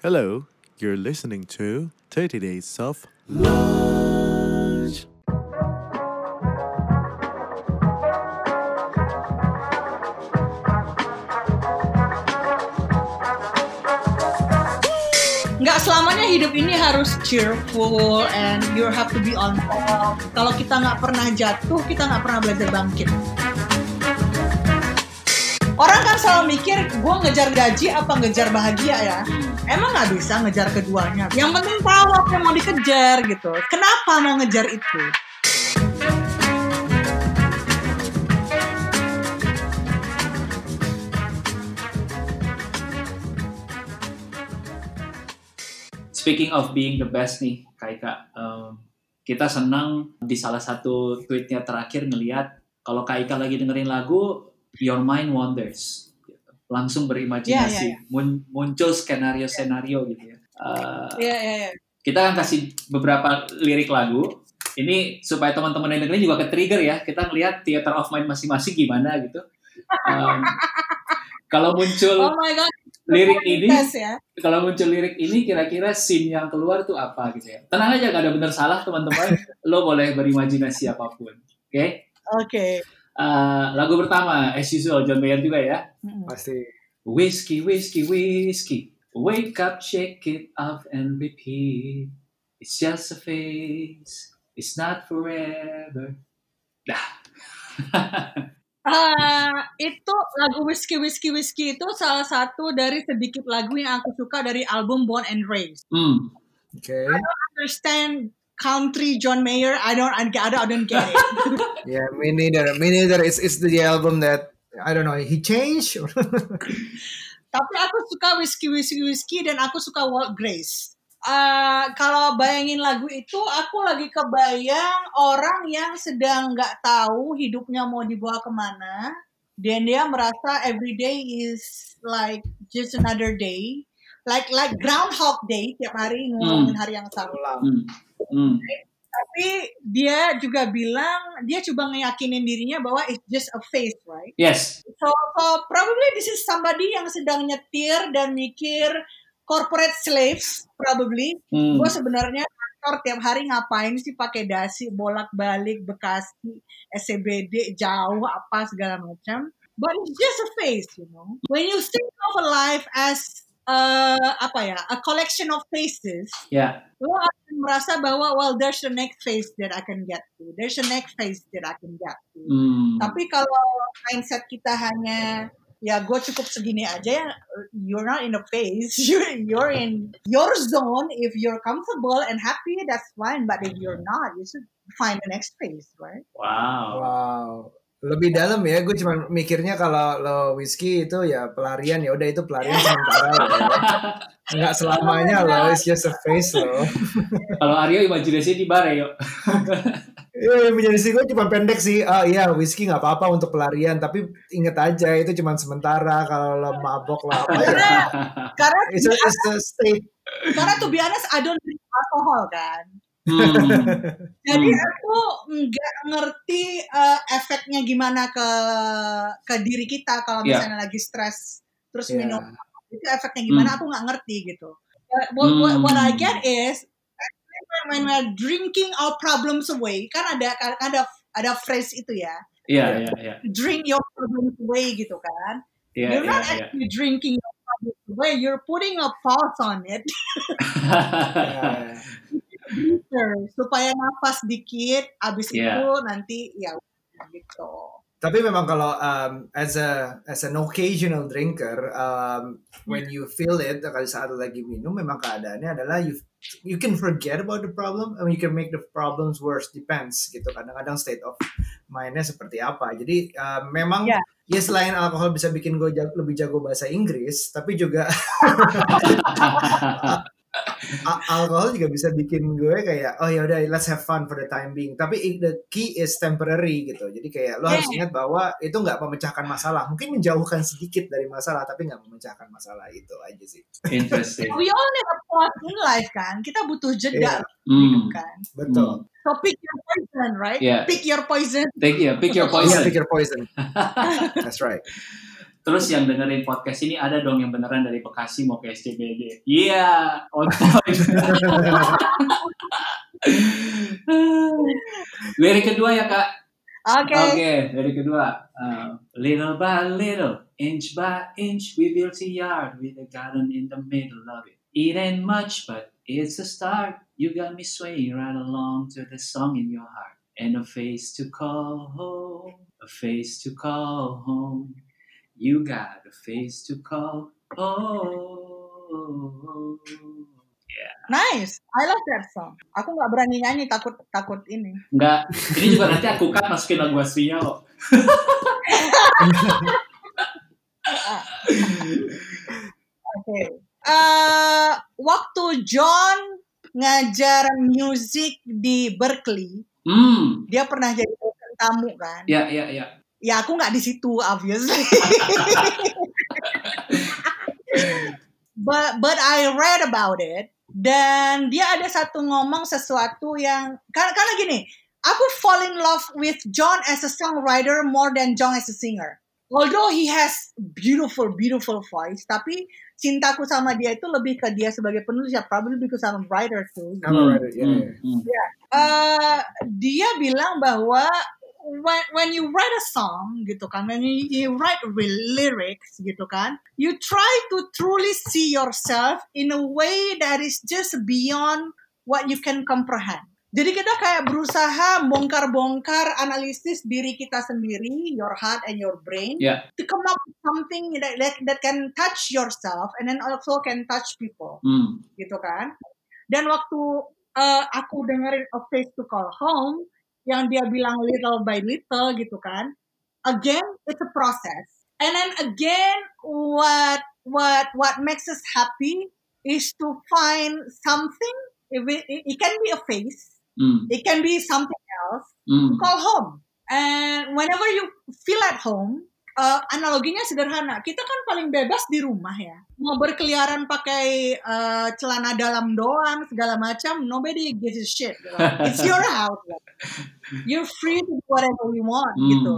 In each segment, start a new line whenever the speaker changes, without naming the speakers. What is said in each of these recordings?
Hello, you're listening to 30 Days of Lunch.
nggak selamanya hidup ini harus cheerful and you have to be on top. Kalau kita nggak pernah jatuh, kita nggak pernah belajar bangkit. Orang kan selalu mikir, gue ngejar gaji apa ngejar bahagia ya? Emang nggak bisa ngejar keduanya. Yang penting tahu apa yang mau dikejar gitu. Kenapa mau ngejar itu?
Speaking of being the best nih, Kaika, um, kita senang di salah satu tweetnya terakhir ngelihat kalau Kaika lagi dengerin lagu Your Mind Wanders, langsung berimajinasi,
Iya, iya,
mun- muncul skenario-skenario gitu ya. Uh,
Iya, iya, iya.
kita akan kasih beberapa lirik lagu. Ini supaya teman-teman yang dengerin juga ke trigger ya. Kita ngelihat theater of mind masing-masing gimana gitu. Um, kalau muncul
Oh my god.
lirik ini,
ya.
kalau muncul lirik ini kira-kira scene yang keluar tuh apa gitu ya. Tenang aja gak ada benar salah teman-teman. Lo boleh berimajinasi apa pun. Oke.
Oke.
Uh, lagu pertama as usual John Mayer juga ya.
Pasti.
Whiskey, whiskey, whiskey. Wake up, shake it off and repeat. It's just a phase. It's not forever. Dah.
Ah, itu lagu Whiskey Whiskey Whiskey itu salah satu dari sedikit lagu yang aku suka dari album Born and Raised.
Hmm.
Oke.
Understand country John Mayer? I don't, I don't, I don't get it.
Yeah, me neither. Me neither. It's it's the album that I don't know. He changed.
Tapi aku suka Whiskey Whiskey Whiskey dan aku suka Walt Grace. Ah, kalau bayangin lagu itu, aku lagi kebayang orang yang sedang nggak tahu hidupnya mau dibawa ke mana, dan dia merasa every day is like just another day, like like Groundhog Day tiap hari ngomongin hari yang sama.
Hmm. Hmm.
Tapi dia juga bilang dia coba ngeyakinin dirinya bahwa it's just a phase, right?
Yes.
So, so probably this is somebody yang sedang nyetir dan mikir corporate slaves, probably.
Hmm.
Gue sebenarnya kantor tiap hari ngapain sih pakai dasi bolak-balik Bekasi, SCBD jauh apa segala macam. But it's just a phase, you know. When you think of a life as uh, apa ya, a collection of phases,
Ya.
lo akan merasa bahwa well there's a next phase that I can get to, there's a next phase that I can get to.
Hmm.
Tapi kalau mindset kita hanya ya gue cukup segini aja ya you're not in a phase you're, you're in your zone if you're comfortable and happy that's fine but if you're not you should find the next phase right
Wow.
wow. Lebih dalam ya. Gue cuma mikirnya kalau lo whiskey itu ya pelarian ya udah itu pelarian sementara. loh. Nggak selamanya loh. It's just a phase loh.
Kalau Aryo imajinasi di bar ya, yuk.
Iya, imajinasi gue cuma pendek sih. Ah iya, whiskey nggak apa-apa untuk pelarian, tapi inget aja itu cuma sementara. Kalau lo mabok lah apa ya.
karena karena
It's a, it's a state.
karena to be honest I don't drink alcohol kan
Hmm.
jadi
Hmm.
aku nggak ngerti uh, efeknya gimana ke ke diri kita kalau
Iya.
misalnya lagi stres terus
Iya.
minum itu efeknya gimana
Hmm.
aku nggak ngerti gitu But what, what, what I
Hmm.
get is when we're drinking our problems away kan ada ada ada phrase itu ya
Iya, iya, iya.
drink your problems away gitu kan
Iya,
you're
iya,
not
iya.
actually drinking your problems away you're putting a pause on it
Ya,
supaya nafas dikit abis
Iya.
itu nanti ya gitu
Tapi memang kalau um, as a as an occasional drinker, um, when you feel it kalau saat lagi minum, memang keadaannya adalah you you can forget about the problem, mean, you can make the problems worse. Depends gitu. Kadang-kadang state of mindnya seperti apa. Jadi um, memang
Ya.
ya selain alkohol bisa bikin gue jago- lebih jago bahasa Inggris, tapi juga alkohol juga bisa bikin gue kayak oh ya udah let's have fun for the time being. Tapi the key is temporary gitu. Jadi kayak lo harus ingat bahwa itu nggak memecahkan masalah. Mungkin menjauhkan sedikit dari masalah tapi nggak memecahkan masalah. Itu aja sih.
Interesting.
we all need a pause in life kan? Kita butuh jeda
Iya.
Hmm.
kan?
Betul.
So pick your poison right?
Yeah.
pick your poison.
Take yeah, pick your poison.
pick your poison. That's right
Terus yang dengerin podcast ini ada dong yang beneran dari Bekasi mau ke SCBD. Iya, on point. lirik kedua ya kak.
Oke.
Oke, lirik kedua. Uh, little by little, inch by inch, we built a yard with a garden in the middle of it. It ain't much, but it's a start. You got me swaying right along to the song in your heart. And a face to call home, a face to call home. You got a face to call home.
Nice. I love that song. Aku nggak berani nyanyi takut takut ini.
Enggak, ini juga nanti aku cut masukin lagu aslinya kok.
Oke. Eh, waktu John ngajar musik di Berkeley,
Hmm,
dia pernah jadi tamu kan?
ya, ya, ya.
Ya aku nggak di situ obviously. but but I read about it dan dia ada satu ngomong sesuatu yang karena, karena gini, aku fall in love with John as a songwriter more than John as a singer. Although he has beautiful beautiful voice, tapi cintaku sama dia itu lebih ke dia sebagai penulis ya probably because I'm a writer too.
I'm a writer, yeah,
hmm,
yeah.
hmm.
Eh, dia bilang bahwa when when you write a song gitu kan, when you, you write real lyrics gitu kan, you try to truly see yourself in a way that is just beyond what you can comprehend. Jadi kita kayak berusaha bongkar-bongkar analisis diri kita sendiri, your heart and your brain,
Ya.
to come up with something that, that that can touch yourself and then also can touch people
Hmm.
gitu kan. Dan waktu eh, aku dengerin A Face to Call Home yang dia bilang little by little gitu kan. Again, it's a process. And then again, what what what makes us happy is to find something. It, it can be a face,
Hmm.
it can be something else.
Hmm.
Call home. And whenever you feel at home, eh, analoginya sederhana. Kita kan paling bebas di rumah ya. Mau berkeliaran pakai eh, celana dalam doang segala macam, nobody gives a shit. gitu. It's your house. gitu. You're free to do whatever you want
Hmm.
gitu.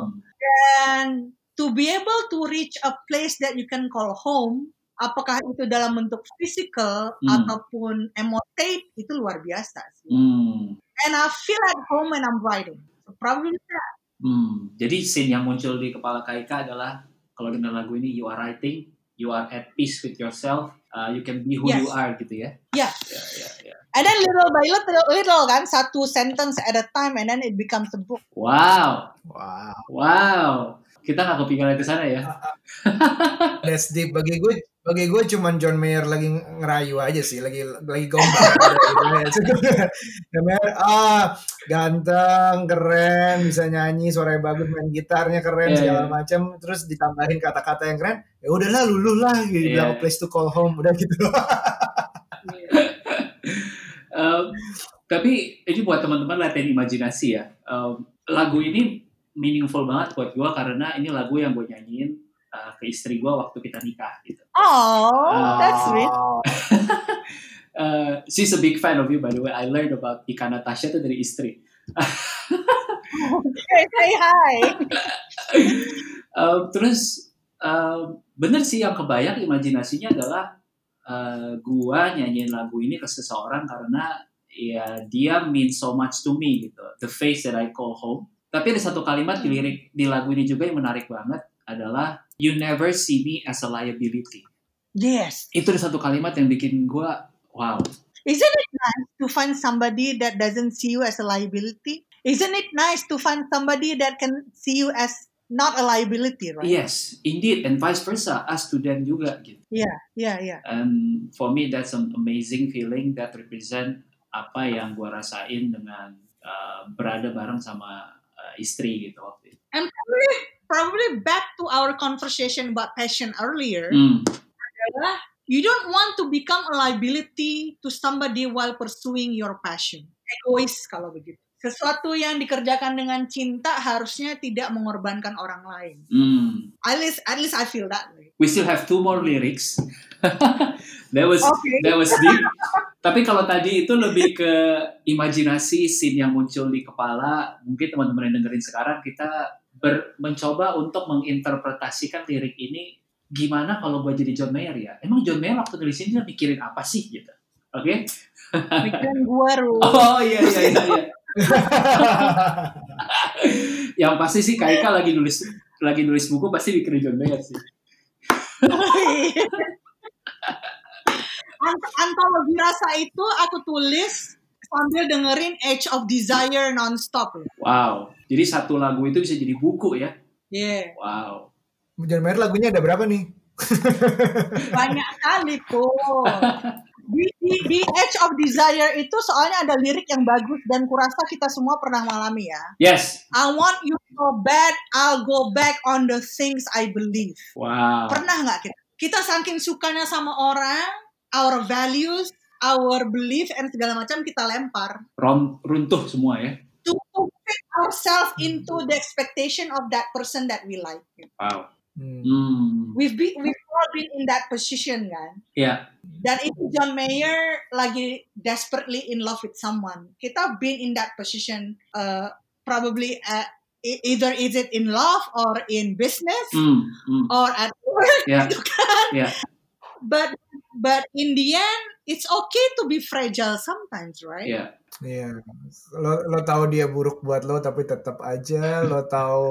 And to be able to reach a place that you can call home, apakah itu dalam bentuk physical
Hmm.
ataupun emotate itu luar biasa sih.
Hmm.
And I feel at home when I'm writing. So probably that.
Hmm. Jadi scene yang muncul di kepala Kaika adalah kalau dengar lagu ini you are writing, you are at peace with yourself, uh, you can be who
Yes.
you are gitu ya.
Yeah.
Ya, ya, ya.
And then little by little, little kan, satu sentence at a time, and then it becomes a book.
Wow,
Wow,
wow. Kita nggak kepikiran ke sana ya.
that's deep. Bagi gue, bagi gue cuman John Mayer lagi ngerayu aja sih, lagi lagi gombal. gitu. John Mayer, ah ganteng, keren, bisa nyanyi, suaranya bagus, main gitarnya keren
Iya,
segala
iya.
macam. Terus ditambahin kata-kata yang keren, ya udahlah luluh lah, gitu. Bilang a place to call home, udah gitu.
Um, tapi ini buat teman-teman latihan imajinasi ya. Um, lagu ini meaningful banget buat gue karena ini lagu yang gue nyanyiin uh, ke istri gue waktu kita nikah gitu.
Oh, that's sweet.
Oh,
Uh, she's a big fan of you by the way. I learned about Ika Natasha itu dari istri.
Okay, say hi.
Um, terus um, bener sih yang kebayang imajinasinya adalah uh, gua nyanyiin lagu ini ke seseorang karena ya dia means so much to me gitu. The face that I call home. Tapi ada satu kalimat di
Hmm.
lirik di lagu ini juga yang menarik banget adalah you never see me as a liability.
Yes.
Itu ada satu kalimat yang bikin gua wow.
Isn't it nice to find somebody that doesn't see you as a liability? Isn't it nice to find somebody that can see you as not a liability, right?
Yes, indeed, and vice versa, us to them juga gitu.
Yeah, yeah, yeah.
And for me that's an amazing feeling that represent apa yang gua rasain dengan uh, berada bareng sama uh, istri gitu waktu itu.
And probably, probably back to our conversation about passion earlier,
Hmm,
adalah you don't want to become a liability to somebody while pursuing your passion. Egois kalau begitu. Sesuatu yang dikerjakan dengan cinta harusnya tidak mengorbankan orang lain.
hmm.
At least, at least I feel that way.
We still have two more lyrics. that was
Okay.
that was deep. Tapi kalau tadi itu lebih ke imajinasi scene yang muncul di kepala. Mungkin teman-teman yang dengerin sekarang kita ber, mencoba untuk menginterpretasikan lirik ini gimana kalau gue jadi John Mayer ya? Emang John Mayer waktu nulis ini dia mikirin apa sih gitu? Oke?
Pikiran gue, Ru.
Oh iya iya iya. iya. Yang pasti sih Kaika lagi nulis lagi nulis buku pasti mikirin John Mayer sih.
Ant- antologi rasa itu aku tulis sambil dengerin Age of Desire nonstop.
Wow. Jadi satu lagu itu bisa jadi buku ya?
Yeah.
Wow.
John Mayer lagunya ada berapa nih?
Banyak kali tuh. Di, di, di Age of Desire itu soalnya ada lirik yang bagus dan kurasa kita semua pernah mengalami ya.
Yes.
I want you so bad, I'll go back on the things I believe.
Wow.
Pernah nggak kita? Kita saking sukanya sama orang, our values, our belief, and segala macam kita lempar.
Runtuh semua ya.
To, fit ourselves into the expectation of that person that we like.
Wow.
Hmm.
Hmm.
We've been, we've all been in that position kan.
Ya.
Dan itu John Mayer lagi desperately in love with someone. Kita been in that position, uh, probably uh, e- either is it in love or in business
Hmm. Hmm.
or at work,
Ya.
gitu kan.
Ya.
But but in the end, it's okay to be fragile sometimes, right?
Ya.
Iya, lo lo tahu dia buruk buat lo, tapi tetap aja lo tahu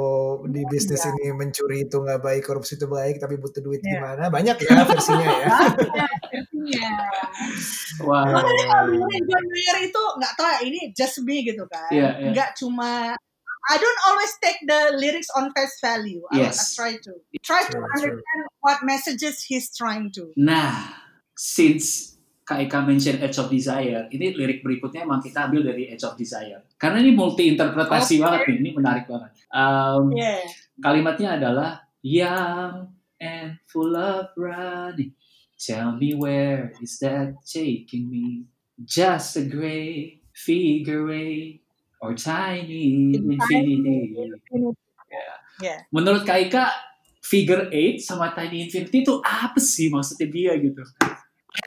di bisnis
Iya.
ini mencuri itu nggak baik, korupsi itu baik, tapi butuh duit
Iya.
gimana? Banyak ya versinya ya.
Iya.
Wow.
Makanya kalau Mayer itu nggak tahu ya ini just me gitu kan.
Iya, iya.
Nggak cuma I don't always take the lyrics on face value. I, I
Yes.
try to try to understand what messages he's trying to.
Nah, since Kak Eka mention Edge of Desire, ini lirik berikutnya emang kita ambil dari Edge of Desire. Karena ini multi interpretasi
Oke.
banget nih, ini menarik banget. Um,
Yeah.
Kalimatnya adalah young and full of running. Tell me where is that taking me? Just a gray figure eight or tiny infinity. Yeah.
Yeah.
Menurut Kak Ika, figure eight sama tiny infinity itu apa sih maksudnya dia gitu?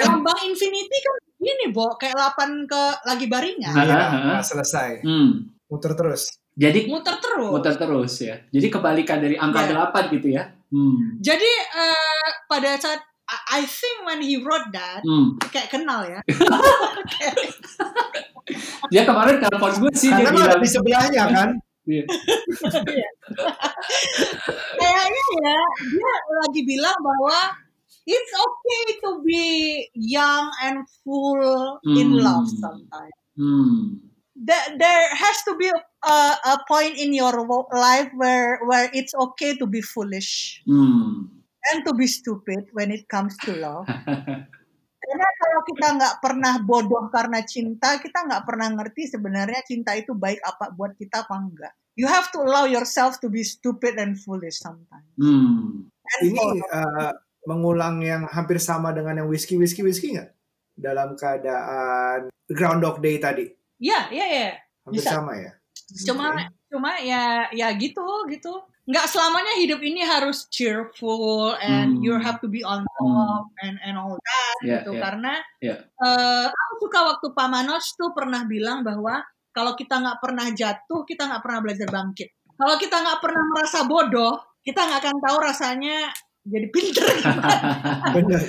Lambang Infinity kan gini, Bo, kayak 8 ke lagi baringan.
Hah?
Iya,
Hah?
nggak selesai,
Hmm.
muter terus.
Jadi
Muter terus.
muter terus ya. Jadi kebalikan dari angka
Ya.
8 gitu ya. Hmm.
Jadi eh, pada saat I I think when he wrote that
Hmm.
kayak kenal ya.
Dia kemarin telepon gue sih dia
Karena ada
bilang
di sebelahnya kan.
Iya.
Kayaknya ya dia lagi bilang bahwa it's okay to be young and full in
Hmm.
love sometimes.
Hmm.
There, there has to be a, a point in your life where where it's okay to be foolish
Hmm.
and to be stupid when it comes to love. Karena kalau kita nggak pernah bodoh karena cinta, kita nggak pernah ngerti sebenarnya cinta itu baik apa buat kita apa enggak. You have to allow yourself to be stupid and foolish sometimes.
Hmm.
And
Ini eh, mengulang yang hampir sama dengan yang whiskey whiskey whiskey nggak? Dalam keadaan Groundhog Day tadi,
ya, ya, ya.
hampir
Bisa.
sama ya.
Cuma,
Oke.
cuma ya, ya gitu, gitu. Nggak selamanya hidup ini harus cheerful and
Hmm.
you have to be on top and and all that
Ya,
gitu.
ya.
Karena
Ya.
eh, aku suka waktu Pak Manoj tuh pernah bilang bahwa kalau kita nggak pernah jatuh, kita nggak pernah belajar bangkit. Kalau kita nggak pernah merasa bodoh, kita nggak akan tahu rasanya jadi pinter.
Bener,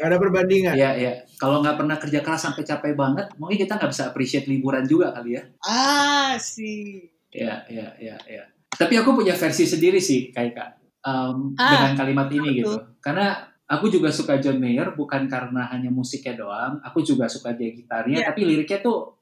ada perbandingan.
Iya, iya. Kalau nggak pernah kerja keras sampai capek banget, mungkin kita nggak bisa appreciate liburan juga kali ya.
ah sih.
Iya, iya, iya, iya. Tapi aku punya versi sendiri sih, kayak Kak. Um,
Ah,
dengan kalimat ini
apa
gitu. Karena aku juga suka John Mayer bukan karena hanya musiknya doang, aku juga suka dia gitarnya,
Iya.
tapi liriknya tuh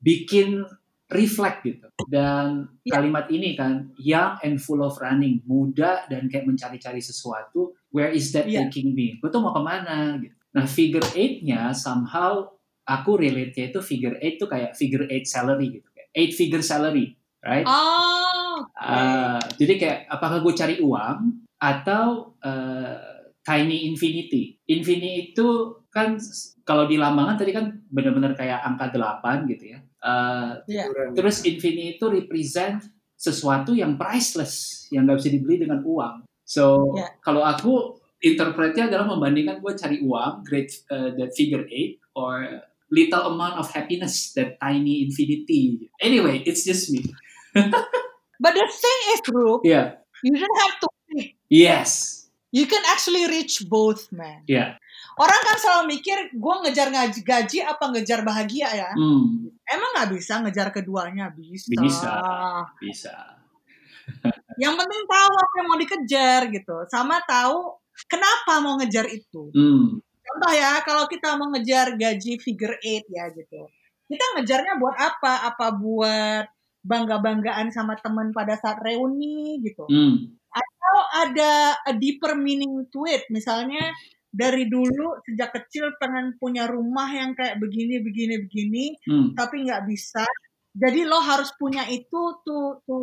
bikin reflect gitu. Dan
Iya.
kalimat ini kan, young and full of running, muda dan kayak mencari-cari sesuatu, where is that
Iya.
taking me? Gue tuh mau ke mana gitu. Nah figure eight-nya somehow aku relate-nya itu figure eight tuh kayak figure eight salary gitu. Kayak Eight figure salary, right?
Oh, oke.
Ah, jadi kayak apakah gue cari uang atau eh, tiny infinity? Infinity itu kan kalau di lambangan tadi kan benar-benar kayak angka 8 gitu ya. Eh,
Iya.
Liburan.
terus infinity itu represent sesuatu yang priceless, yang nggak bisa dibeli dengan uang. So
Iya.
kalau aku interpretnya adalah membandingkan gue cari uang, great eh, that figure eight, or little amount of happiness, that tiny infinity. Anyway, it's just me.
But the thing is, Rup,
Yeah.
you don't have to.
Yes.
You can actually reach both, man.
Ya.
Orang kan selalu mikir, gue ngejar gaji, gaji apa ngejar bahagia ya?
Hmm,
Emang nggak bisa ngejar keduanya? Bisa.
Bisa. bisa.
Yang penting tahu apa yang mau dikejar gitu. Sama tahu kenapa mau ngejar itu.
Hmm,
Contoh ya, kalau kita mau ngejar gaji figure eight ya gitu. Kita ngejarnya buat apa? Apa buat bangga-banggaan sama teman pada saat reuni gitu.
hmm,
Atau ada a deeper meaning to it. Misalnya dari dulu sejak kecil pengen punya rumah yang kayak begini, begini, begini,
hmm,
tapi nggak bisa. Jadi lo harus punya itu to to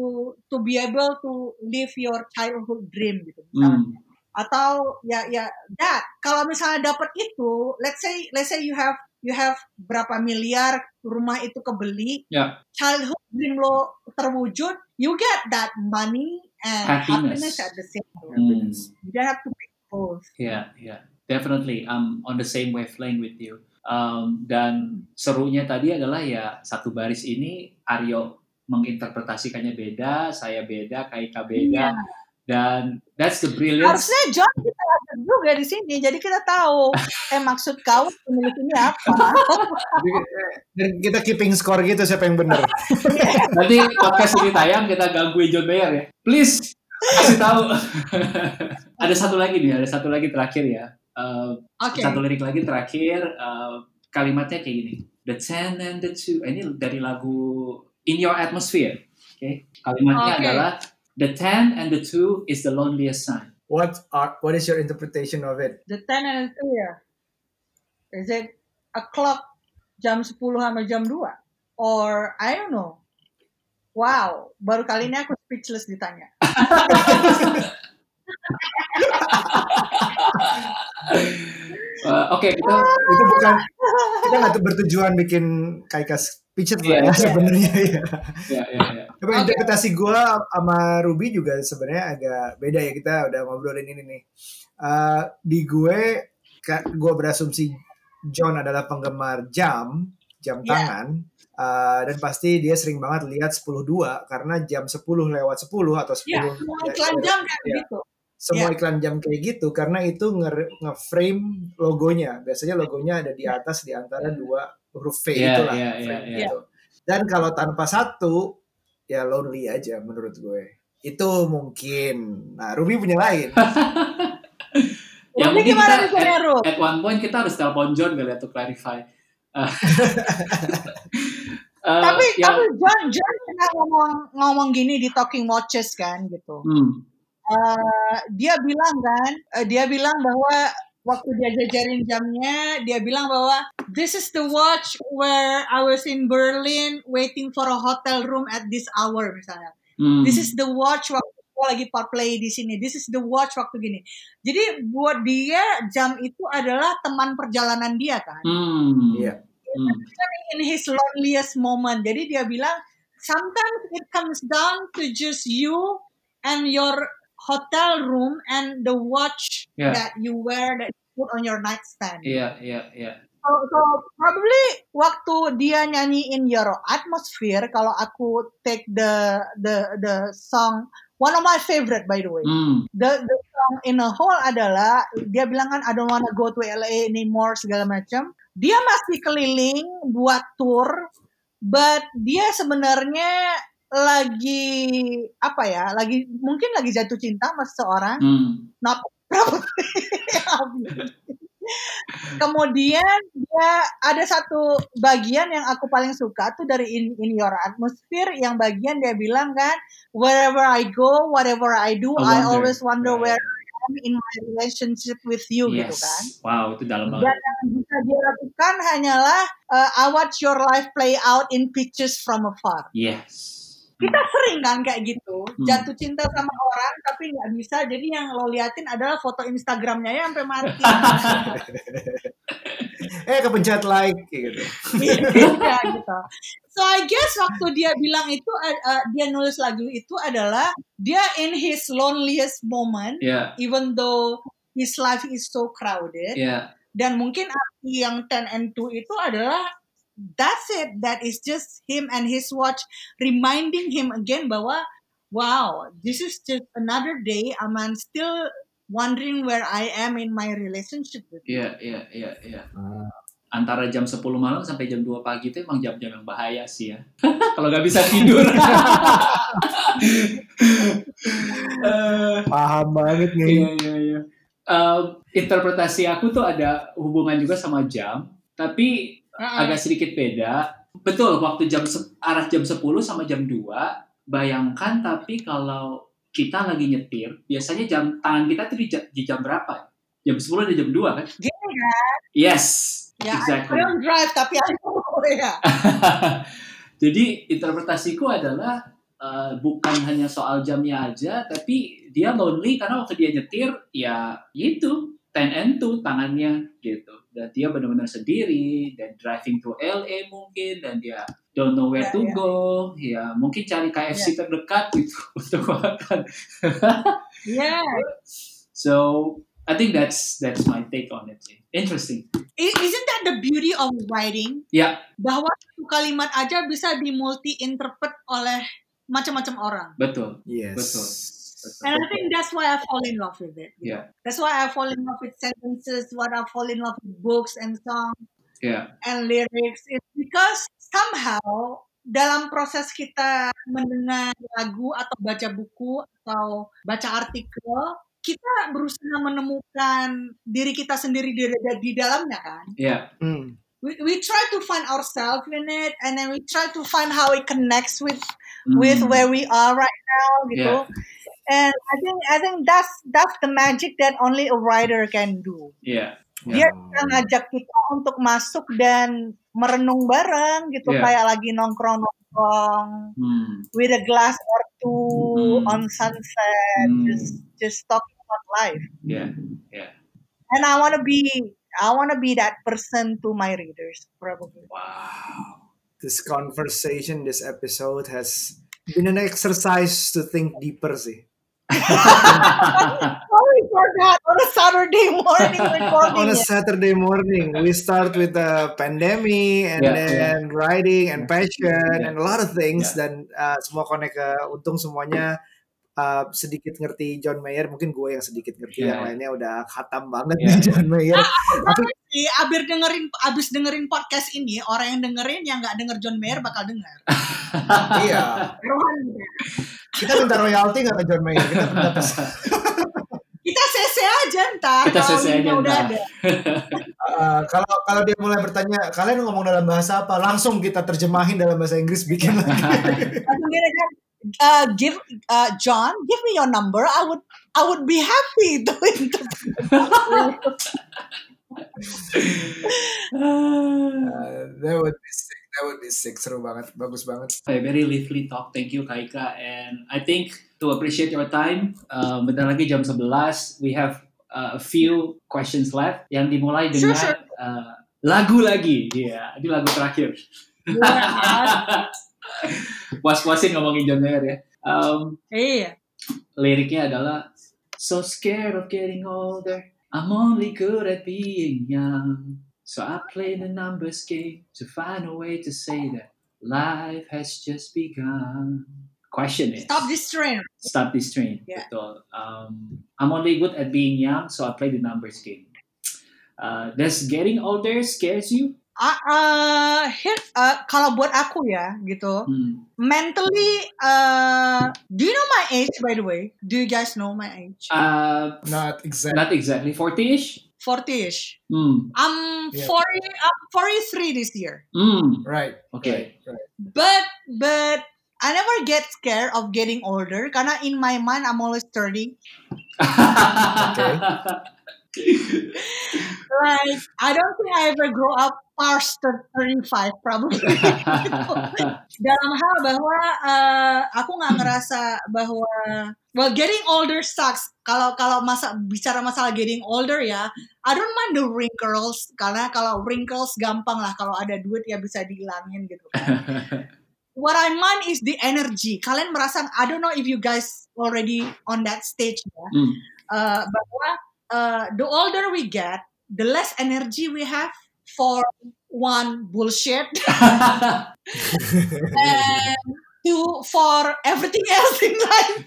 to be able to live your childhood dream gitu misalnya.
hmm,
Atau ya ya that kalau misalnya dapat itu, let's say let's say you have you have berapa miliar rumah itu kebeli,
Ya.
childhood dream lo terwujud, you get that money and
Happiness.
happiness, at the same time.
Hmm.
You don't have to pick both.
Yeah, yeah, definitely. I'm on the same wavelength with you. Um, dan serunya tadi adalah ya satu baris ini Aryo menginterpretasikannya beda, saya beda, Kaika beda,
Iya.
Dan that's the brilliance.
Harusnya John kita ada juga di sini, jadi kita tahu eh maksud kau pemilik ini apa.
Jadi, eh, Dan kita keeping score gitu siapa yang benar.
Nanti podcast ini tayang kita gangguin John Mayer ya. Please kasih tahu. ada satu lagi nih, ada satu lagi terakhir ya. Uh,
Oke.
Satu lirik lagi terakhir, uh, kalimatnya kayak gini. The ten and the two. Eh, Ini dari lagu In Your Atmosphere. Oke. Kalimatnya
Oke.
adalah The ten and the two is the loneliest sign.
What are what is your interpretation of it?
The 10 and the 2 ya. Is it a clock jam 10 sama jam 2? Or I don't know. Wow, baru kali ini aku speechless ditanya.
Uh, Oke, kita
Itu bukan kita nggak bertujuan bikin kayak speechless
Iya,
lah ya
iya.
sebenarnya ya.
ya ya ya.
Tapi
Oke.
interpretasi gua sama Ruby juga sebenarnya agak beda ya kita udah ngobrolin ini nih. Eh, di gue gue berasumsi John adalah penggemar jam, jam
Iya.
tangan. Eh, dan pasti dia sering banget lihat 10.2 karena jam 10 lewat 10 atau 10
Ya, iklan jam kayak
Iya.
gitu.
Semua
Iya.
iklan jam kayak gitu karena itu nge- nge-frame logonya. Biasanya logonya ada di atas di antara dua huruf V
Iya,
itulah.
iya,
frame
iya, iya.
gitu. Dan kalau tanpa satu ya lonely aja menurut gue. Itu mungkin. Nah, Ruby punya lain.
Ya,
Ruby
mungkin
gimana
kita-
Ru?
At one point kita harus telepon John kali ya to clarify. Uh, uh,
tapi
ya,
tapi John John pernah ngomong ngomong gini di Talking Watches kan gitu.
hmm,
Eh, dia bilang kan, eh, dia bilang bahwa waktu dia jajarin jamnya, dia bilang bahwa this is the watch where I was in Berlin waiting for a hotel room at this hour misalnya.
hmm,
This is the watch waktu gue lagi play di sini. This is the watch waktu gini. Jadi buat dia jam itu adalah teman perjalanan dia kan.
hmm,
Iya.
hmm,
in his loneliest moment. Jadi dia bilang, sometimes it comes down to just you and your hotel room and the watch
Yeah.
that you wear that you put on your nightstand.
Iya, iya, iya.
So, so probably waktu dia nyanyiin Your Atmosphere, kalau aku take the the the song one of my favorite by the way.
Hmm,
The the song in a whole adalah dia bilang kan I don't wanna go to LA anymore segala macam. Dia masih keliling buat tour, but dia sebenarnya lagi apa ya? Lagi mungkin lagi jatuh cinta sama seseorang.
hmm,
Not probably. Kemudian dia ada satu bagian yang aku paling suka tuh dari in, in Your Atmosphere yang bagian dia bilang kan wherever I go, whatever I do,
I
I, always wonder where I am in my relationship with you gitu
yes.
kan.
Wow, itu dalam
Dan
banget.
yang bisa dia lakukan hanyalah uh, I watch your life play out in pictures from afar.
Yes.
Kita sering kan kayak gitu,
Hmm.
jatuh cinta sama orang tapi nggak bisa. Jadi yang lo liatin adalah foto Instagramnya ya sampai mati.
Eh kepencet like gitu.
Iya gitu. So I guess waktu dia bilang itu, uh, uh, dia nulis lagu itu adalah dia in his loneliest moment,
Iya,
even though his life is so crowded.
iya.
Dan mungkin arti yang 10 and 2 itu adalah that's it. That is just him and his watch reminding him again bahwa wow, this is just another day. I'm still wondering where I am in my relationship with you.
Iya, iya, iya, iya. Antara jam 10 malam sampai jam 2 pagi itu emang jam-jam yang bahaya sih ya. Kalau nggak bisa tidur.
Paham banget nih.
Iya, iya, iya. Eh, interpretasi aku tuh ada hubungan juga sama jam, tapi
Uh-uh.
agak sedikit beda. Betul, waktu jam se- arah jam 10 sama jam 2, bayangkan tapi kalau kita lagi nyetir, biasanya jam tangan kita tuh di, di jam berapa? Jam 10 dan jam 2 kan?
Gini kan,
Yes,
ya I
exactly.
don't drive tapi I know ya.
Jadi interpretasiku adalah eh, bukan hanya soal jamnya aja, tapi dia lonely karena waktu dia nyetir ya itu 10 and 2 tangannya gitu. Dan dia benar-benar sendiri dan driving to LA mungkin dan dia don't know where
Ya,
to
ya.
go. Ya mungkin cari KFC terdekat gitu untuk makan.
Yeah.
So I think that's that's my take on it. Interesting.
Isn't that the beauty of writing?
Ya
Bahwa satu kalimat aja bisa di multi interpret oleh macam-macam orang.
betul.
Yes.
Betul.
And I think that's why I fall in love with it.
Yeah.
That's why I fall in love with sentences, why I fall in love with books and songs
Ya
and lyrics. It's because somehow dalam proses kita mendengar lagu atau baca buku atau baca artikel, kita berusaha menemukan diri kita sendiri di, di dalamnya kan.
ya
Hmm.
We, we try to find ourselves in it and then we try to find how it connects with
Hmm.
with where we are right now gitu.
Yeah.
And I think I think that's that's the magic that only a writer can do.
ya
Dia bisa ngajak kita untuk masuk dan merenung bareng gitu
Yeah.
kayak lagi nongkrong-nongkrong
Hmm.
with a glass or two
Hmm.
on sunset
Hmm.
just just talking about life.
Ya,
And I want to be I want to be that person to my readers probably.
wow.
This conversation, this episode has been an exercise to think deeper sih.
Sorry for that on a Saturday morning recording.
On a. Saturday morning, we start with the pandemic and
Yeah,
then writing and passion
Yeah.
and a lot of things
Yeah.
dan uh, semua connect ke untung semuanya uh, sedikit ngerti John Mayer mungkin gue yang sedikit ngerti
Yeah,
yang
yeah.
lainnya udah khatam banget
Yeah,
nih
yeah.
John Mayer tapi
Jadi, abis dengerin abis dengerin podcast ini orang yang dengerin yang nggak denger John Mayer bakal denger.
iya. Kita minta royalti nggak ke John Mayer kita minta
Kita CC aja ntar
Kita
kalau
CC aja
udah ada.
Uh, kalau kalau dia mulai bertanya kalian ngomong dalam bahasa apa langsung kita terjemahin dalam bahasa Inggris bikin lagi
Langsung dia akan, uh, give uh, John, give me your number. I would I would be happy to interview.
Uh, that would be sick that would be sick seru banget bagus banget
A very lively talk. Thank you, Kaika. And I think to appreciate your time, uh, bentar lagi jam 11, we have uh, a few questions left yang dimulai
Sure,
dengan
sure.
uh, lagu lagi. Iya, ini lagu terakhir. Puas-puasin ngomongin John Mayer ya. Um,
Iya.
liriknya adalah So scared of getting older I'm only good at being young So I play the numbers game To find a way to say that Life has just begun Question is
Stop this train.
Stop this train
Yeah.
Betul um, I'm only good at being young So I play the numbers game uh, Does getting older scares you?
Ah, uh, here, uh, kalau buat aku ya gitu.
Hmm.
Mentally, uh, do you know my age by the way? Do you guys know my age?
Uh,
not exactly
not exactly 40-ish?
40ish.
Hmm.
I'm
Yeah.
40 I'm 43 this year.
Hmm.
right
Okay.
right, right.
But but I never get scared of getting older karena in my mind I'm always 30. Like I don't think I ever grow up past 35 probably. Dalam hal bahwa uh, aku nggak ngerasa bahwa well getting older sucks. Kalau kalau masa bicara masalah getting older ya, I don't mind the wrinkles karena kalau wrinkles gampang lah kalau ada duit ya bisa dihilangin gitu kan. What I mind is the energy. Kalian merasa I don't know if you guys already on that stage ya.
Hmm.
Uh, bahwa uh, the older we get, the less energy we have for one bullshit and to for everything else in life.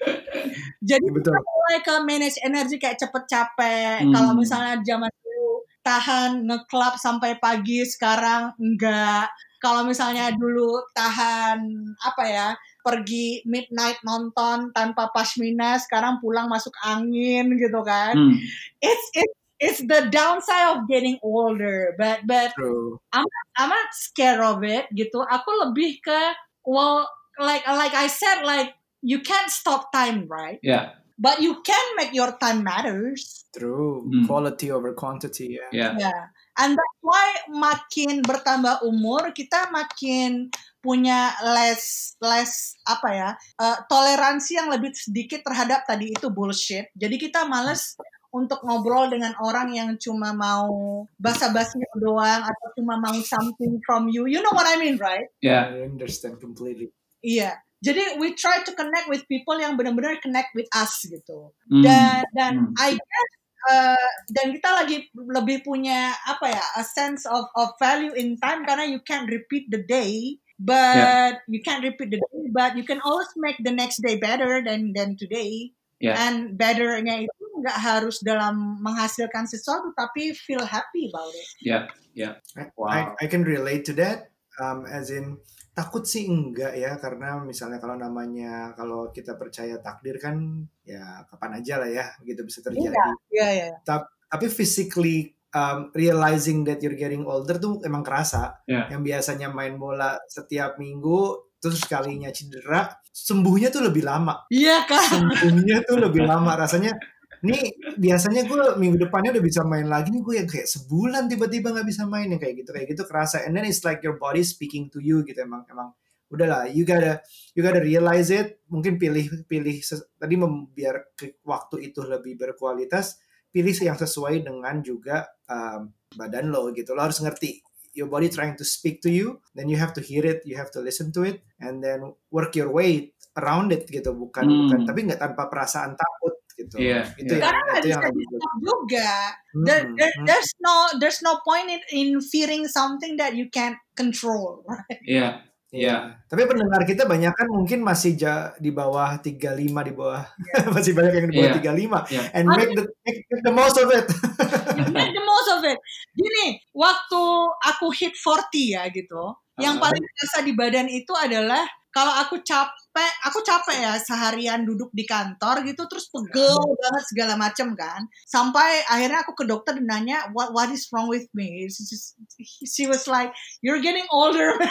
Jadi
Betul.
kita mulai ke manage energi kayak cepet capek.
Hmm.
Kalau misalnya zaman dulu tahan ngeklub sampai pagi, sekarang enggak. Kalau misalnya dulu tahan apa ya pergi midnight nonton tanpa pashmina, sekarang pulang masuk angin gitu kan.
Hmm.
It's it's it's the downside of getting older, but but
True.
I'm not scared of it gitu. Aku lebih ke well like like I said like you can't stop time right,
Ya,
but you can make your time matters.
True.
Hmm.
Quality over quantity. Yeah.
ya.
Yeah. And that's why makin bertambah umur kita makin punya less less apa ya uh, toleransi yang lebih sedikit terhadap tadi itu bullshit. Jadi kita males untuk ngobrol dengan orang yang cuma mau basa-basi doang atau cuma mau something from you. You know what I mean, right?
Ya.
I understand completely.
Iya. Jadi we try to connect with people yang benar-benar connect with us gitu.
Hmm.
Dan dan
Hmm.
I guess uh, dan kita lagi lebih punya apa ya a sense of of value in time karena you can't repeat the day but you can't repeat the day but you can always make the next day better than than today
Yeah.
and betternya itu nggak harus dalam menghasilkan sesuatu tapi feel happy about it
Ya, ya.
I,
Wow.
I, I can relate to that. Um, as in takut sih enggak ya karena misalnya kalau namanya kalau kita percaya takdir kan ya kapan aja lah ya gitu bisa terjadi.
Iya iya.
Tapi physically um, realizing that you're getting older tuh emang kerasa.
Ya.
Yang biasanya main bola setiap minggu terus sekalinya cedera sembuhnya tuh lebih lama.
Iya kan?
Sembuhnya tuh lebih lama rasanya. Nih biasanya gue minggu depannya udah bisa main lagi nih gue yang kayak sebulan tiba-tiba nggak bisa main yang kayak gitu kayak gitu kerasa and then it's like your body speaking to you gitu emang emang udahlah you gotta you gotta realize it mungkin pilih pilih tadi mem- biar ke- waktu itu lebih berkualitas pilih yang sesuai dengan juga um, badan lo gitu lo harus ngerti your body trying to speak to you then you have to hear it you have to listen to it and then work your way around it gitu bukan
Hmm.
bukan tapi nggak tanpa perasaan takut gitu
Iya,
itu
iya.
yang
Karena nggak
itu yang
bisa juga.
Hmm,
There, there,
hmm.
there's no there's no point in, in fearing something that you can't control. right?
Ya.
Iya. Tapi pendengar kita banyak kan mungkin masih ja- di bawah 35 di bawah masih banyak yang di bawah
Iya.
35
Iya.
and make the make the most of it.
Make the most of it. Gini, waktu aku hit 40 ya gitu, yang
Ah.
paling terasa di badan itu adalah kalau aku capek, aku capek ya seharian duduk di kantor gitu, terus pegel banget segala macem kan. Sampai akhirnya aku ke dokter dan nanya, what what is wrong with me? She, just- she was like, you're getting older.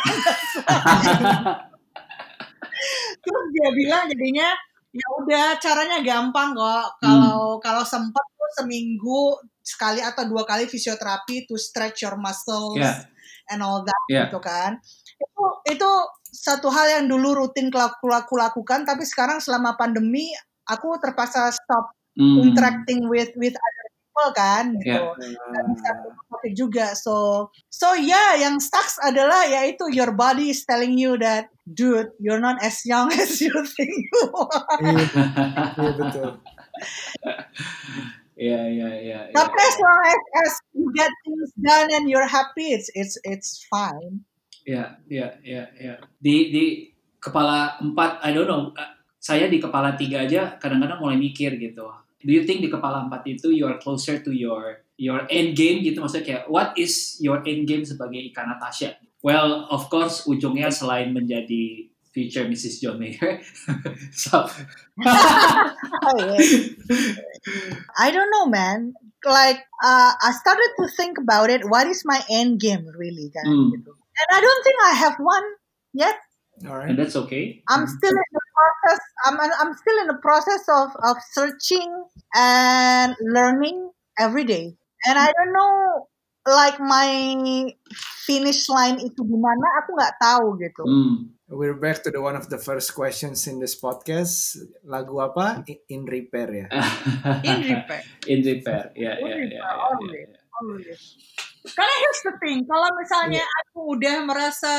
terus dia bilang jadinya ya udah caranya gampang kok kalau kalau sempat tuh seminggu sekali atau dua kali fisioterapi to stretch your muscles
Ya.
and all that
Ya.
gitu kan itu itu satu hal yang dulu rutin aku, aku lakukan tapi sekarang selama pandemi aku terpaksa stop
Hmm.
interacting with with other people kan gitu
Ya.
nggak bisa topik juga so so ya yang sucks adalah yaitu your body is telling you that dude you're not as young as you think you are
Iya, iya betul.
Iya, iya, iya. iya.
tapi as long as, as you get things done and you're happy it's it's it's fine
Ya, ya, ya, ya. Di di kepala empat, I don't know. uh, Saya di kepala tiga aja kadang-kadang mulai mikir gitu. Do you think di kepala empat itu you are closer to your your end game gitu? Maksudnya kayak what is your end game sebagai Ika Natasha? Well, of course ujungnya selain menjadi future Mrs. John Mayer. so,
oh. I don't know man like uh, I started to think about it what is my end game really kan
Hmm.
gitu. And I don't think I have one yet
Alright.
and that's okay.
I'm still in the process. I'm I'm still in the process of of searching and learning every day. And I don't know like my finish line itu di mana aku nggak tahu gitu.
Hmm.
We're back to the one of the first questions in this podcast. Lagu apa? In Repair ya.
In repair.
In repair. Ya,
In
ya, ya,
Karena here's the thing, kalau misalnya aku udah merasa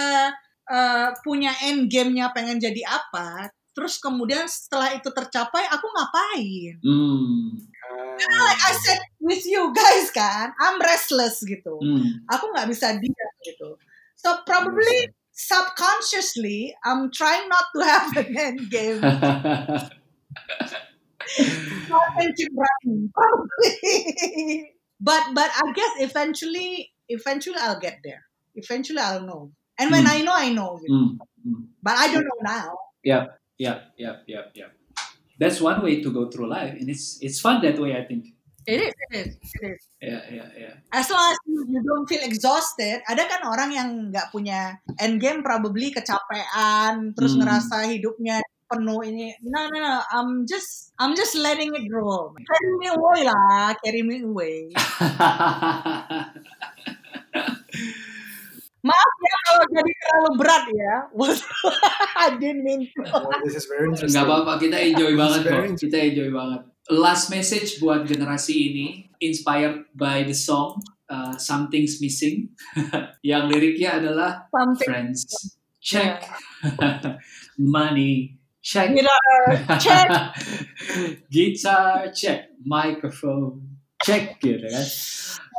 uh, punya end game-nya pengen jadi apa, terus kemudian setelah itu tercapai, aku ngapain?
Hmm.
Like I said with you guys kan, I'm restless gitu.
Hmm.
aku nggak bisa diam gitu. So probably subconsciously I'm trying not to have an end game. attention running, probably. But but I guess eventually eventually I'll get there. Eventually I'll know. And when
Hmm.
I know, I know. you
Mm,
know.
mm.
But I don't know now.
Yep, yep, yep, yep, yep. That's one way to go through life, and it's it's fun that way. I think.
It is, it is, it is.
Yeah, yeah, yeah.
As long as you, you don't feel exhausted, ada kan orang yang nggak punya end game probably kecapean, terus
Hmm.
ngerasa hidupnya penuh ini. No, no, no. I'm just, I'm just letting it roll. Carry me away lah, carry me away. Maaf ya kalau jadi terlalu berat ya. I didn't mean to.
Oh, this is very interesting.
Nggak apa-apa, kita enjoy banget kok. Kita enjoy banget. Last message buat generasi ini, inspired by the song uh, Something's Missing, yang liriknya adalah
Something.
Friends, check, money, check,
Guitar, check.
Guitar, check. Microphone, check gitu kan.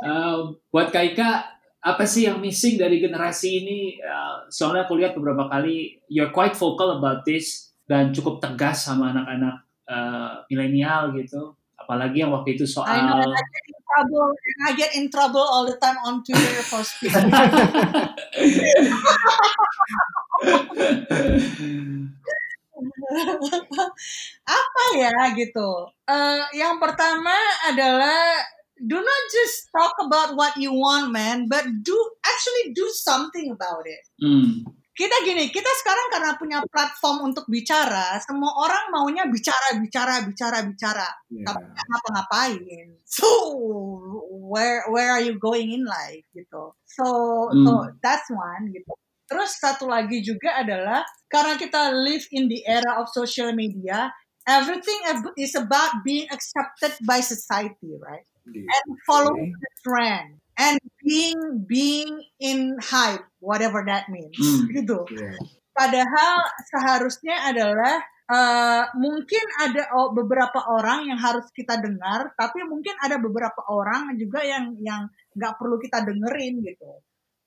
Um, buat Kaika, apa sih yang missing dari generasi ini? Uh, soalnya aku lihat beberapa kali, you're quite vocal about this dan cukup tegas sama anak-anak uh, milenial gitu. Apalagi yang waktu itu soal
I know I get in trouble and I get in trouble all the time on Twitter for speaking. apa ya gitu. Eh, yang pertama adalah do not just talk about what you want, man, but do actually do something about it.
Hmm,
Kita gini, kita sekarang karena punya platform untuk bicara, semua orang maunya bicara, bicara, bicara, bicara,
Yeah.
tapi nggak ngapa-ngapain. So where where are you going in life gitu? So so
Hmm.
that's one gitu. Terus satu lagi juga adalah karena kita live in the era of social media, everything is about being accepted by society, right? And following the trend and being being in hype, whatever that means,
Hmm.
gitu.
Yeah.
Padahal seharusnya adalah eh, mungkin ada beberapa orang yang harus kita dengar, tapi mungkin ada beberapa orang juga yang yang nggak perlu kita dengerin gitu.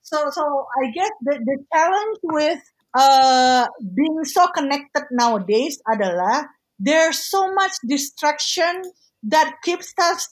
So so I guess the the challenge with uh, being so connected nowadays adalah there's so much distraction that keeps us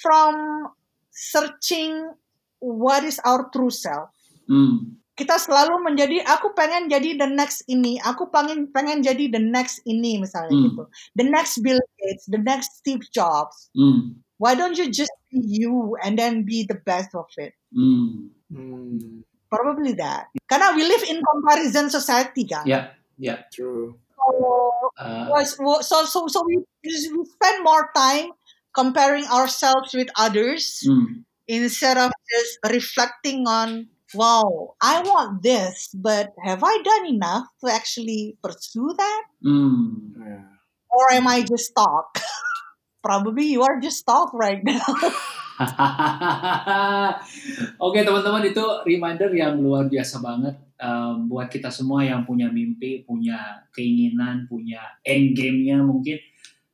from searching what is our true self
hmm,
kita selalu menjadi aku pengen jadi the next ini, aku pengen pengen jadi the next ini misalnya
Hmm.
gitu. The next Bill Gates, the next Steve Jobs.
hmm,
Why don't you just be you and then be the best of it?
hmm.
Mm,
Probably that. Karena we live in comparison society kan.
Yeah, ya.
true.
So,
Uh,
so so so we we spend more time comparing ourselves with others
hmm,
instead of just reflecting on wow i want this but have i done enough to actually pursue that
hmm.
Yeah.
or am i just stuck probably you are just stuck right now
Oke teman-teman itu reminder yang luar biasa banget um, buat kita semua yang punya mimpi, punya keinginan, punya end game-nya mungkin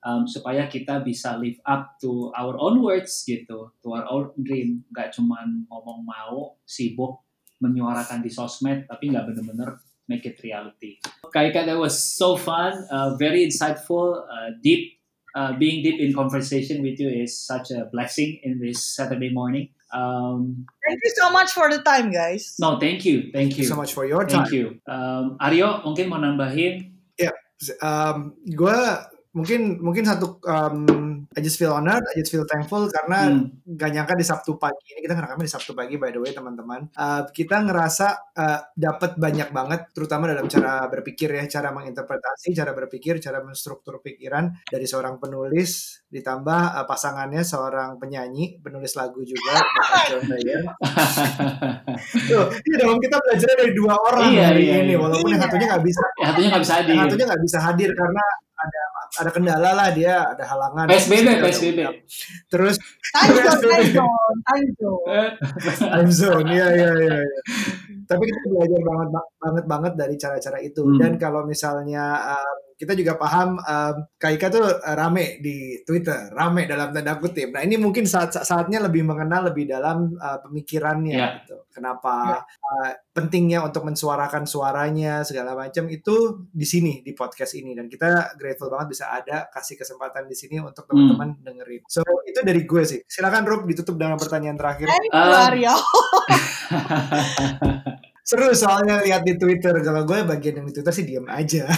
um, supaya kita bisa live up to our own words gitu, to our own dream. Gak cuman ngomong mau, sibuk menyuarakan di sosmed, tapi nggak bener-bener make it reality. Kaika, that was so fun, uh, very insightful, uh, deep uh, being deep in conversation with you is such a blessing in this Saturday morning. Um,
thank you so much for the time guys
no, thank you, thank
Thank you
you,
so much for your time.
thank you. Um, Aryo, mungkin mau nambahin?
Um, gue mungkin mungkin satu um, I just feel honored, I just feel thankful karena
Hmm.
gak nyangka di Sabtu pagi ini kita ngerekamnya di Sabtu pagi by the way teman-teman. Uh, kita ngerasa uh, dapat banyak banget terutama dalam cara berpikir ya, cara menginterpretasi, cara berpikir, cara menstruktur pikiran dari seorang penulis ditambah uh, pasangannya seorang penyanyi, penulis lagu juga John Mayer. Tuh, iya dong kita belajar dari dua orang
Iya,
hari
iya,
ini
iya.
walaupun yang
Iya.
satunya nggak bisa
Ya, Satunya nggak bisa hadir.
yang satunya nggak bisa hadir karena ada ada kendala lah dia ada halangan
PSBB, PSBB.
terus
time zone
PSBB.
time zone time zone
time zone ya ya ya tapi kita belajar banget banget banget dari cara-cara itu
Hmm.
dan kalau misalnya um, kita juga paham um, Kak Ika tuh uh, rame di Twitter, rame dalam tanda kutip. Nah ini mungkin saat saatnya lebih mengenal lebih dalam uh, pemikirannya
Ya.
gitu. Kenapa uh, pentingnya untuk mensuarakan suaranya segala macam itu di sini di podcast ini dan kita grateful banget bisa ada kasih kesempatan di sini untuk teman-teman dengerin. So itu dari gue sih. Silakan Rob ditutup dengan pertanyaan terakhir.
You,
Um,
Aryo.
Seru soalnya lihat di Twitter. Kalau gue bagian yang di Twitter sih diem aja.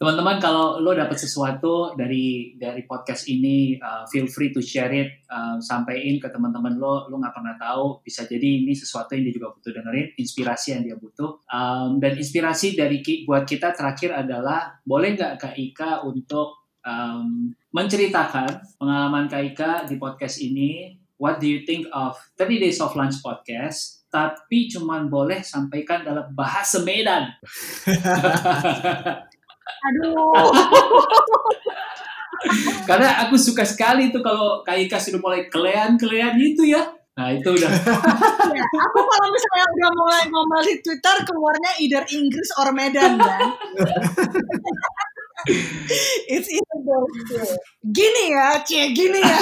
Teman-teman kalau lo dapat sesuatu dari dari podcast ini, uh, feel free to share it, uh, sampaikan ke teman-teman lo. Lo nggak pernah tahu, bisa jadi ini sesuatu yang dia juga butuh dengerin, inspirasi yang dia butuh. Um, dan inspirasi dari ki- buat kita terakhir adalah boleh nggak Kak Ika untuk um, menceritakan pengalaman Kak Ika di podcast ini. What do you think of 30 Days of Lunch podcast? Tapi cuman boleh sampaikan dalam bahasa Medan.
Aduh.
Karena aku suka sekali tuh kalau Kak Ika sudah mulai kelean-kelean gitu ya. Nah itu udah.
Ya, aku kalau misalnya udah mulai ngomel di Twitter keluarnya either Inggris or Medan kan. It's either those. Gini ya, cie gini ya.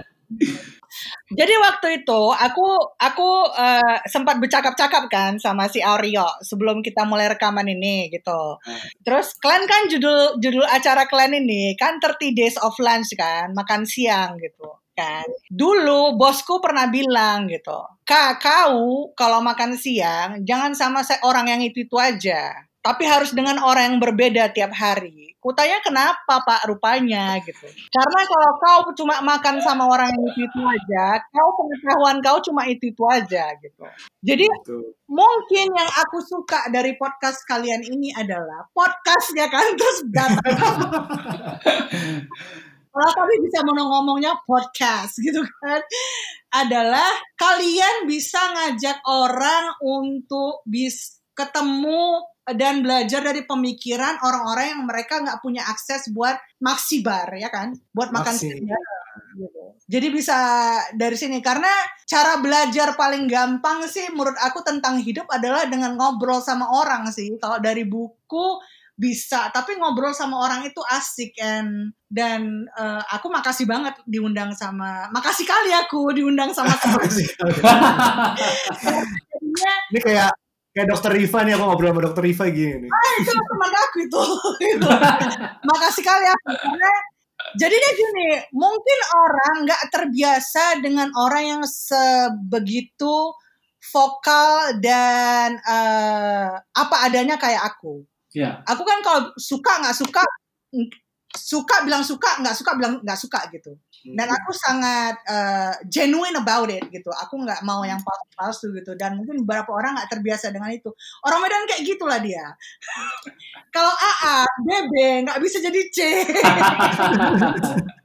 Jadi waktu itu aku aku eh, sempat bercakap-cakap kan sama si Aryo sebelum kita mulai rekaman ini gitu. Terus kalian kan judul judul acara kalian ini kan 30 days of lunch kan, makan siang gitu kan. Dulu bosku pernah bilang gitu, "Kak, kau kalau makan siang jangan sama orang yang itu-itu aja, tapi harus dengan orang yang berbeda tiap hari." Kutanya kenapa Pak rupanya gitu. Karena kalau kau cuma makan sama orang yang itu-itu aja, kau pengetahuan kau cuma itu-itu aja gitu. Jadi
Tuh.
mungkin yang aku suka dari podcast kalian ini adalah podcastnya kan terus datang kalau kami bisa ngomongnya podcast gitu kan adalah kalian bisa ngajak orang untuk bis ketemu dan belajar dari pemikiran orang-orang yang mereka nggak punya akses buat maksibar ya kan buat makan siang gitu. Jadi bisa dari sini karena cara belajar paling gampang sih menurut aku tentang hidup adalah dengan ngobrol sama orang sih. Kalau dari buku bisa, tapi ngobrol sama orang itu asik and dan eh, aku makasih banget diundang sama makasih kali aku diundang sama
Makasih.
jadinya
Ini kayak kayak dokter Riva nih aku ngobrol sama dokter Riva gini nih.
"Ah, itu teman aku itu. Makasih kali aku karena jadinya gini, mungkin orang nggak terbiasa dengan orang yang sebegitu vokal dan eh, apa adanya kayak aku.
Ya.
Aku kan kalau suka nggak suka, suka bilang suka, nggak suka bilang nggak suka gitu. Dan aku sangat eh, genuine about it gitu. Aku nggak mau yang palsu-palsu gitu. Dan mungkin beberapa orang nggak terbiasa dengan itu. Orang Medan kayak gitulah dia. Kalau AA, BB nggak bisa jadi C.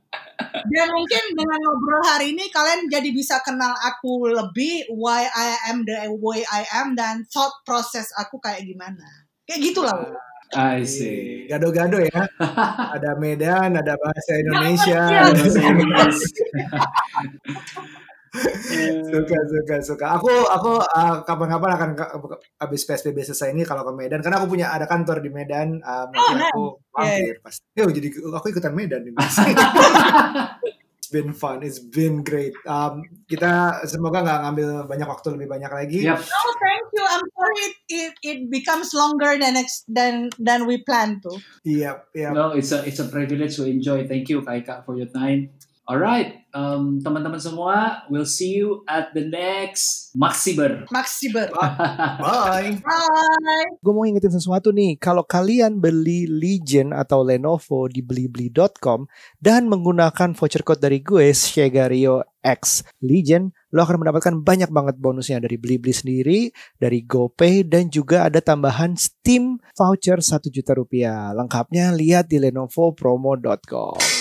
Dan mungkin dengan ngobrol hari ini kalian jadi bisa kenal aku lebih why I am the way I am dan thought process aku kayak gimana. Kayak gitulah.
I see.
Gado-gado ya. ada Medan, ada bahasa Indonesia, ada bahasa. Inggris. suka suka suka. Aku aku uh, kapan-kapan akan habis PSBB selesai ini kalau ke Medan karena aku punya ada kantor di Medan. Nanti
nice.
aku mampir pasti. Yo jadi aku ikutan Medan nih. Mas. It's been fun, it's been great. Um, kita semoga nggak ngambil banyak waktu lebih banyak lagi.
Yep.
Oh, thank you. I'm sorry it, it, it becomes longer than ex, than than we planned to.
Iya, iya.
No, it's a it's a privilege to enjoy. Thank you, Kaika, for your time. Alright, um, teman-teman semua, we'll see you at the next Maxiber.
Maxiber.
Bye.
Bye.
gue mau ingetin sesuatu nih. Kalau kalian beli Legion atau Lenovo di blibli.com dan menggunakan voucher code dari gue, Shegario X Legion, lo akan mendapatkan banyak banget bonusnya dari Blibli sendiri, dari GoPay, dan juga ada tambahan Steam voucher 1 juta rupiah. Lengkapnya lihat di lenovopromo.com.